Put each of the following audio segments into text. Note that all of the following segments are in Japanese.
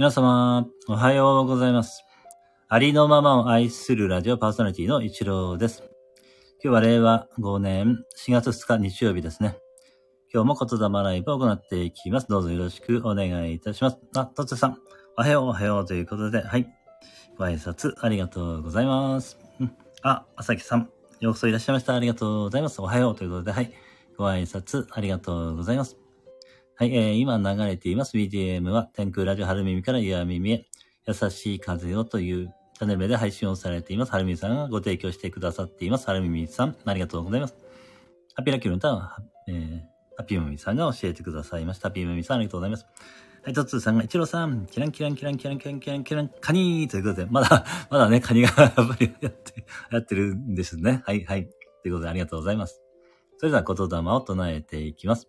皆様、おはようございます。ありのままを愛するラジオパーソナリティの一郎です。今日は令和5年4月2日日曜日ですね。今日も言霊ライブを行っていきます。どうぞよろしくお願いいたします。あ、とつさん、おはようおはようということで、はい。ご挨拶ありがとうございます。うん、あ、あさきさん、ようこそいらっしゃいました。ありがとうございます。おはようということで、はい。ご挨拶ありがとうございます。はい、えー、今流れています BGM は天空ラジオ春耳から岩耳へ優しい風をというチャンネルで配信をされています。春耳さんがご提供してくださっています。春耳さん、ありがとうございます。ハピラッキーの歌は、えー、ハピームミさんが教えてくださいました。ハピームミさん、ありがとうございます。はい、トッツーさんが、イチローさん、キランキランキランキランキランキランキラン、カニーということで、まだ、まだね、カニが やっぱりやって、やってるんですね。はい、はい。ということで、ありがとうございます。それでは言霊を唱えていきます。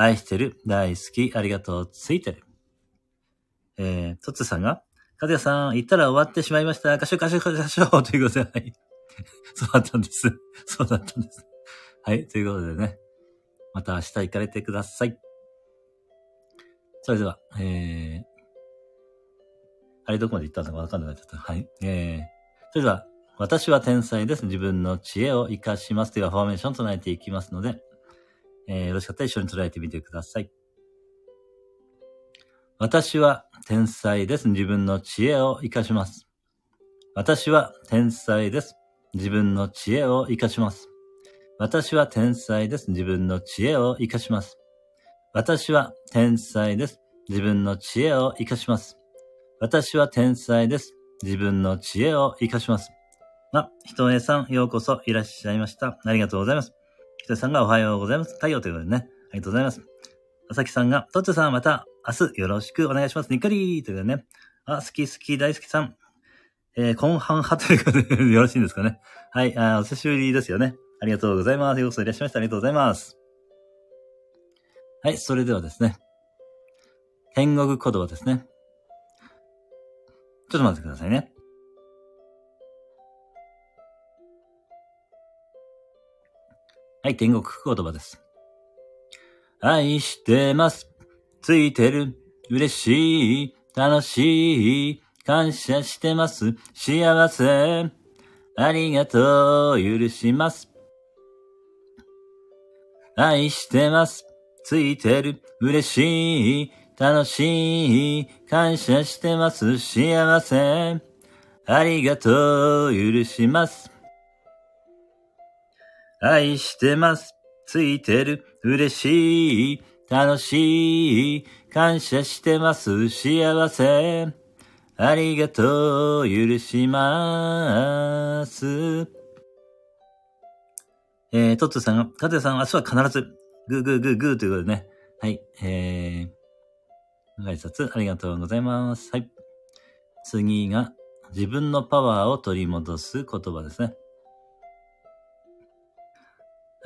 愛してる、大好き、ありがとう、ついてる。えー、トッツさんが、かずやさん、行ったら終わってしまいました。ガシュガシュガシュということで、はい。そうだったんです。そうだったんです。はい、ということでね。また明日行かれてください。それでは、えー、あれどこまで行ったのかわかんなくなっちゃった。はい。えー、それでは、私は天才です。自分の知恵を活かしますというアフォーメーションを唱えていきますので、えー、よろしかったら一緒に捉えてみてください。私は天才です。自分の知恵を活かします。私は天才です。自分の知恵を活かします。私は天才です。自分の知恵を活かします。私は天才です。自分の知恵を活かします。私は天才です。自分の知恵を活かします。あ、ひとえさん、ようこそいらっしゃいました。ありがとうございます。ひとえさんがおはようございます。太陽ということでね。ありがとうございます。あさきさんが、とっちょさんまた明日よろしくお願いします。にっかりーということでね。あ、好き好き大好きさん。えー、コンハン派ということでよろしいんですかね。はい、あお久しぶりですよね。ありがとうございます。ようこそいらっしゃいました。ありがとうございます。はい、それではですね。天国言葉ですね。ちょっと待ってくださいね。はい、天国言葉です。愛してます。ついてる。嬉しい。楽しい。感謝してます。幸せ。ありがとう。許します。愛してます。ついてる。嬉しい。楽しい。感謝してます。幸せ。ありがとう。許します。愛してます。ついてる。嬉しい。楽しい。感謝してます。幸せ。ありがとう。許します。えー、トッツさんが、カズさん、明日は必ず、グーグーグーグーということでね。はい。えー、ご挨拶ありがとうございます。はい。次が、自分のパワーを取り戻す言葉ですね。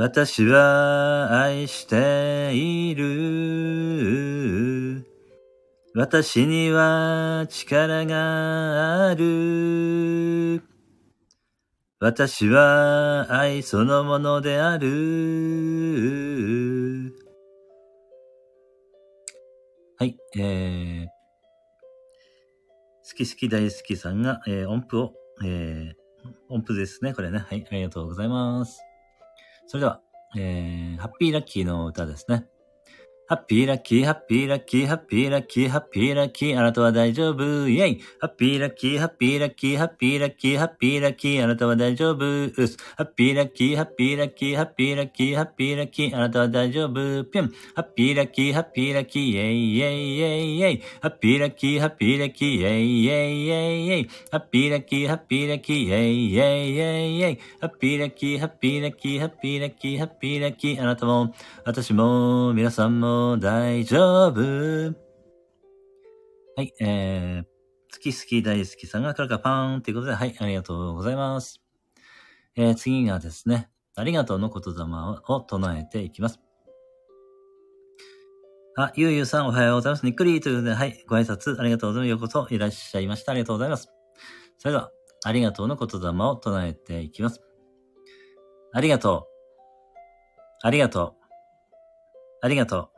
私は愛している。私には力がある。私は愛そのものである。はい、えー、好き好き大好きさんが、えー、音符を、えー、音符ですね、これね。はい、ありがとうございます。それでは、えー、ハッピーラッキーの歌ですね。ハッピーラッキー、ハッピーラッキー、ハッピーラッキー、ハッピーラッキー、あなたは大丈夫、イェイハッピーラッキー、ハッピーラッキー、ハッピーラッキー、ハッピーラッキー、あなたは大丈夫、うす。ハッピーラッキー、ハッピーラッキー、ハッピーラッキー、ハッピーラッキー、あなたは大丈夫、ぴょん。ハッピーラッキー、ハッピーラッキー、イェイイェイイェイイェイ。ハッピーラッキー、ハッピーラッキー、イェイイェイイェイイェイ。ハッピーラッキー、ハッピーラッキー、イェイイェイイェイイェイ。ハッピーラッキー、ハッピーラッキー、ハッピーラッキー、ハッピーラッキー、あなたも、私も、皆さんも大丈夫。はい、えー、好き好き大好きさんがカラカパーンということで、はい、ありがとうございます。えー、次がですね、ありがとうの言霊を唱えていきます。あ、ゆうゆうさんおはようございます。にっくりということで、はい、ご挨拶ありがとうございます。ようこそいらっしゃいました。ありがとうございます。それでは、ありがとうの言霊を唱えていきます。ありがとう。ありがとう。ありがとう。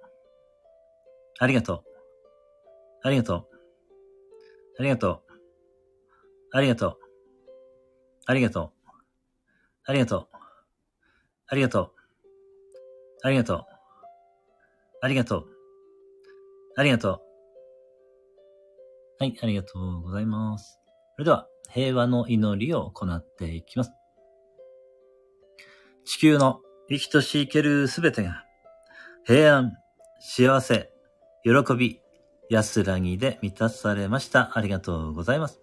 ありがとう。ありがとう。ありがとう。ありがとう。ありがとう。ありがとう。ありがとう。ありがとう。ありがとう。ありがとう。はい、ありがとうございます。それでは、平和の祈りを行っていきます。地球の生きとし生けるすべてが、平安、幸せ、喜び、安らぎで満たされました。ありがとうございます。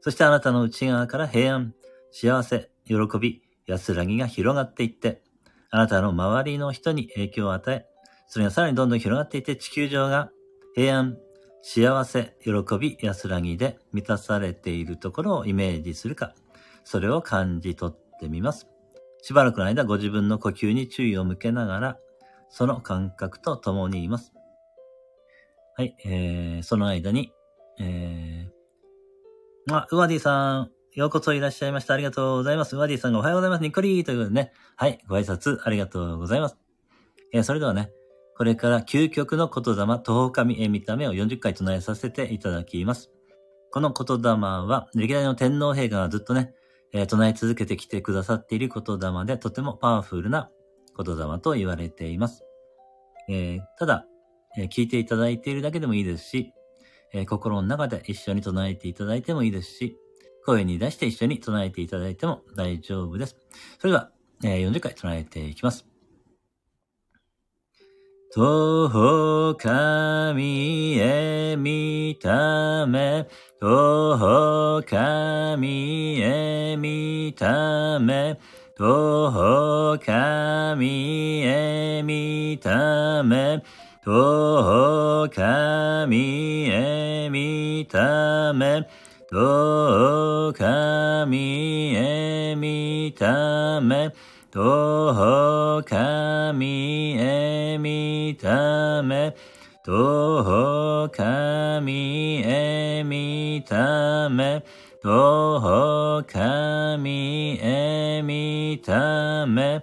そしてあなたの内側から平安、幸せ、喜び、安らぎが広がっていって、あなたの周りの人に影響を与え、それがさらにどんどん広がっていって地球上が平安、幸せ、喜び、安らぎで満たされているところをイメージするか、それを感じ取ってみます。しばらくの間ご自分の呼吸に注意を向けながら、その感覚と共にいます。はい、えー、その間に、えー、あ、ウワディさん、ようこそいらっしゃいました。ありがとうございます。ウワディさんがおはようございます。にっこりーということでね。はい、ご挨拶ありがとうございます。えー、それではね、これから究極の言霊、徒歩神へ見た目を40回唱えさせていただきます。この言霊は、歴代の天皇陛下がずっとね、えー、唱え続けてきてくださっている言霊で、とてもパワフルな言霊と言われています。えー、ただ、え聞いていただいているだけでもいいですし、え心の中で一緒に唱えていただいてもいいですし、声に出して一緒に唱えていただいても大丈夫です。それでは、え40回唱えていきます。徒歩神へ見ため、徒歩神へ見ため、徒歩神へ見ため、とかみえみため。とかみえみため。とかみえみため。と神えため。とかみえみため。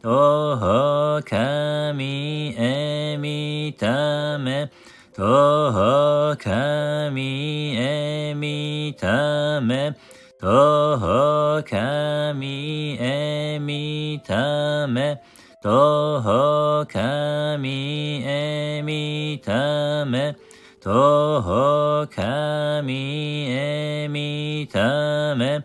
と神へ見ため、と神へ見ため、とほかみえみため、とほかみえみため、とほかみえみため、とほかみえみため、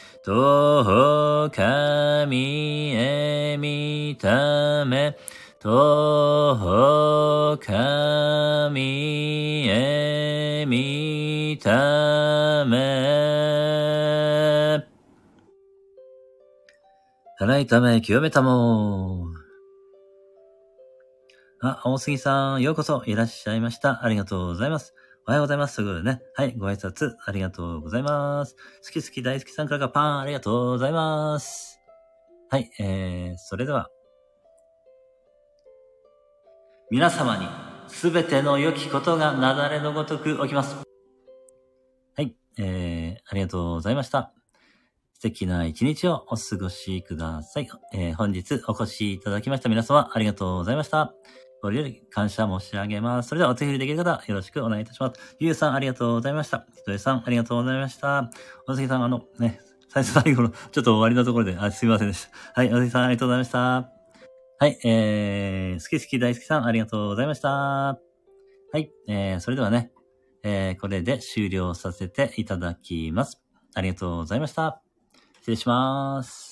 とほかみえみため、とほかみえみため。辛いため清めたも。あ、大杉さん、ようこそいらっしゃいました。ありがとうございます。おはようございます。すぐね。はい、ご挨拶ありがとうございます。好き好き大好きさんからがパンありがとうございます。はい、えー、それでは。皆様にすべての良きことが雪崩のごとく起きます。はい、えー、ありがとうございました。素敵な一日をお過ごしください。えー、本日お越しいただきました皆様ありがとうございました。ご利用に感謝申し上げます。それではお手振りできる方、よろしくお願いいたします。ゆうさんありがとうございました。ひとえさんありがとうございました。おすぎさん、あの、ね、最初最後の、ちょっと終わりのところで、あ、すいませんでした。はい、おすぎさんありがとうございました。はい、えー、好き好き大好きさんありがとうございました。はい、えー、それではね、えー、これで終了させていただきます。ありがとうございました。失礼します。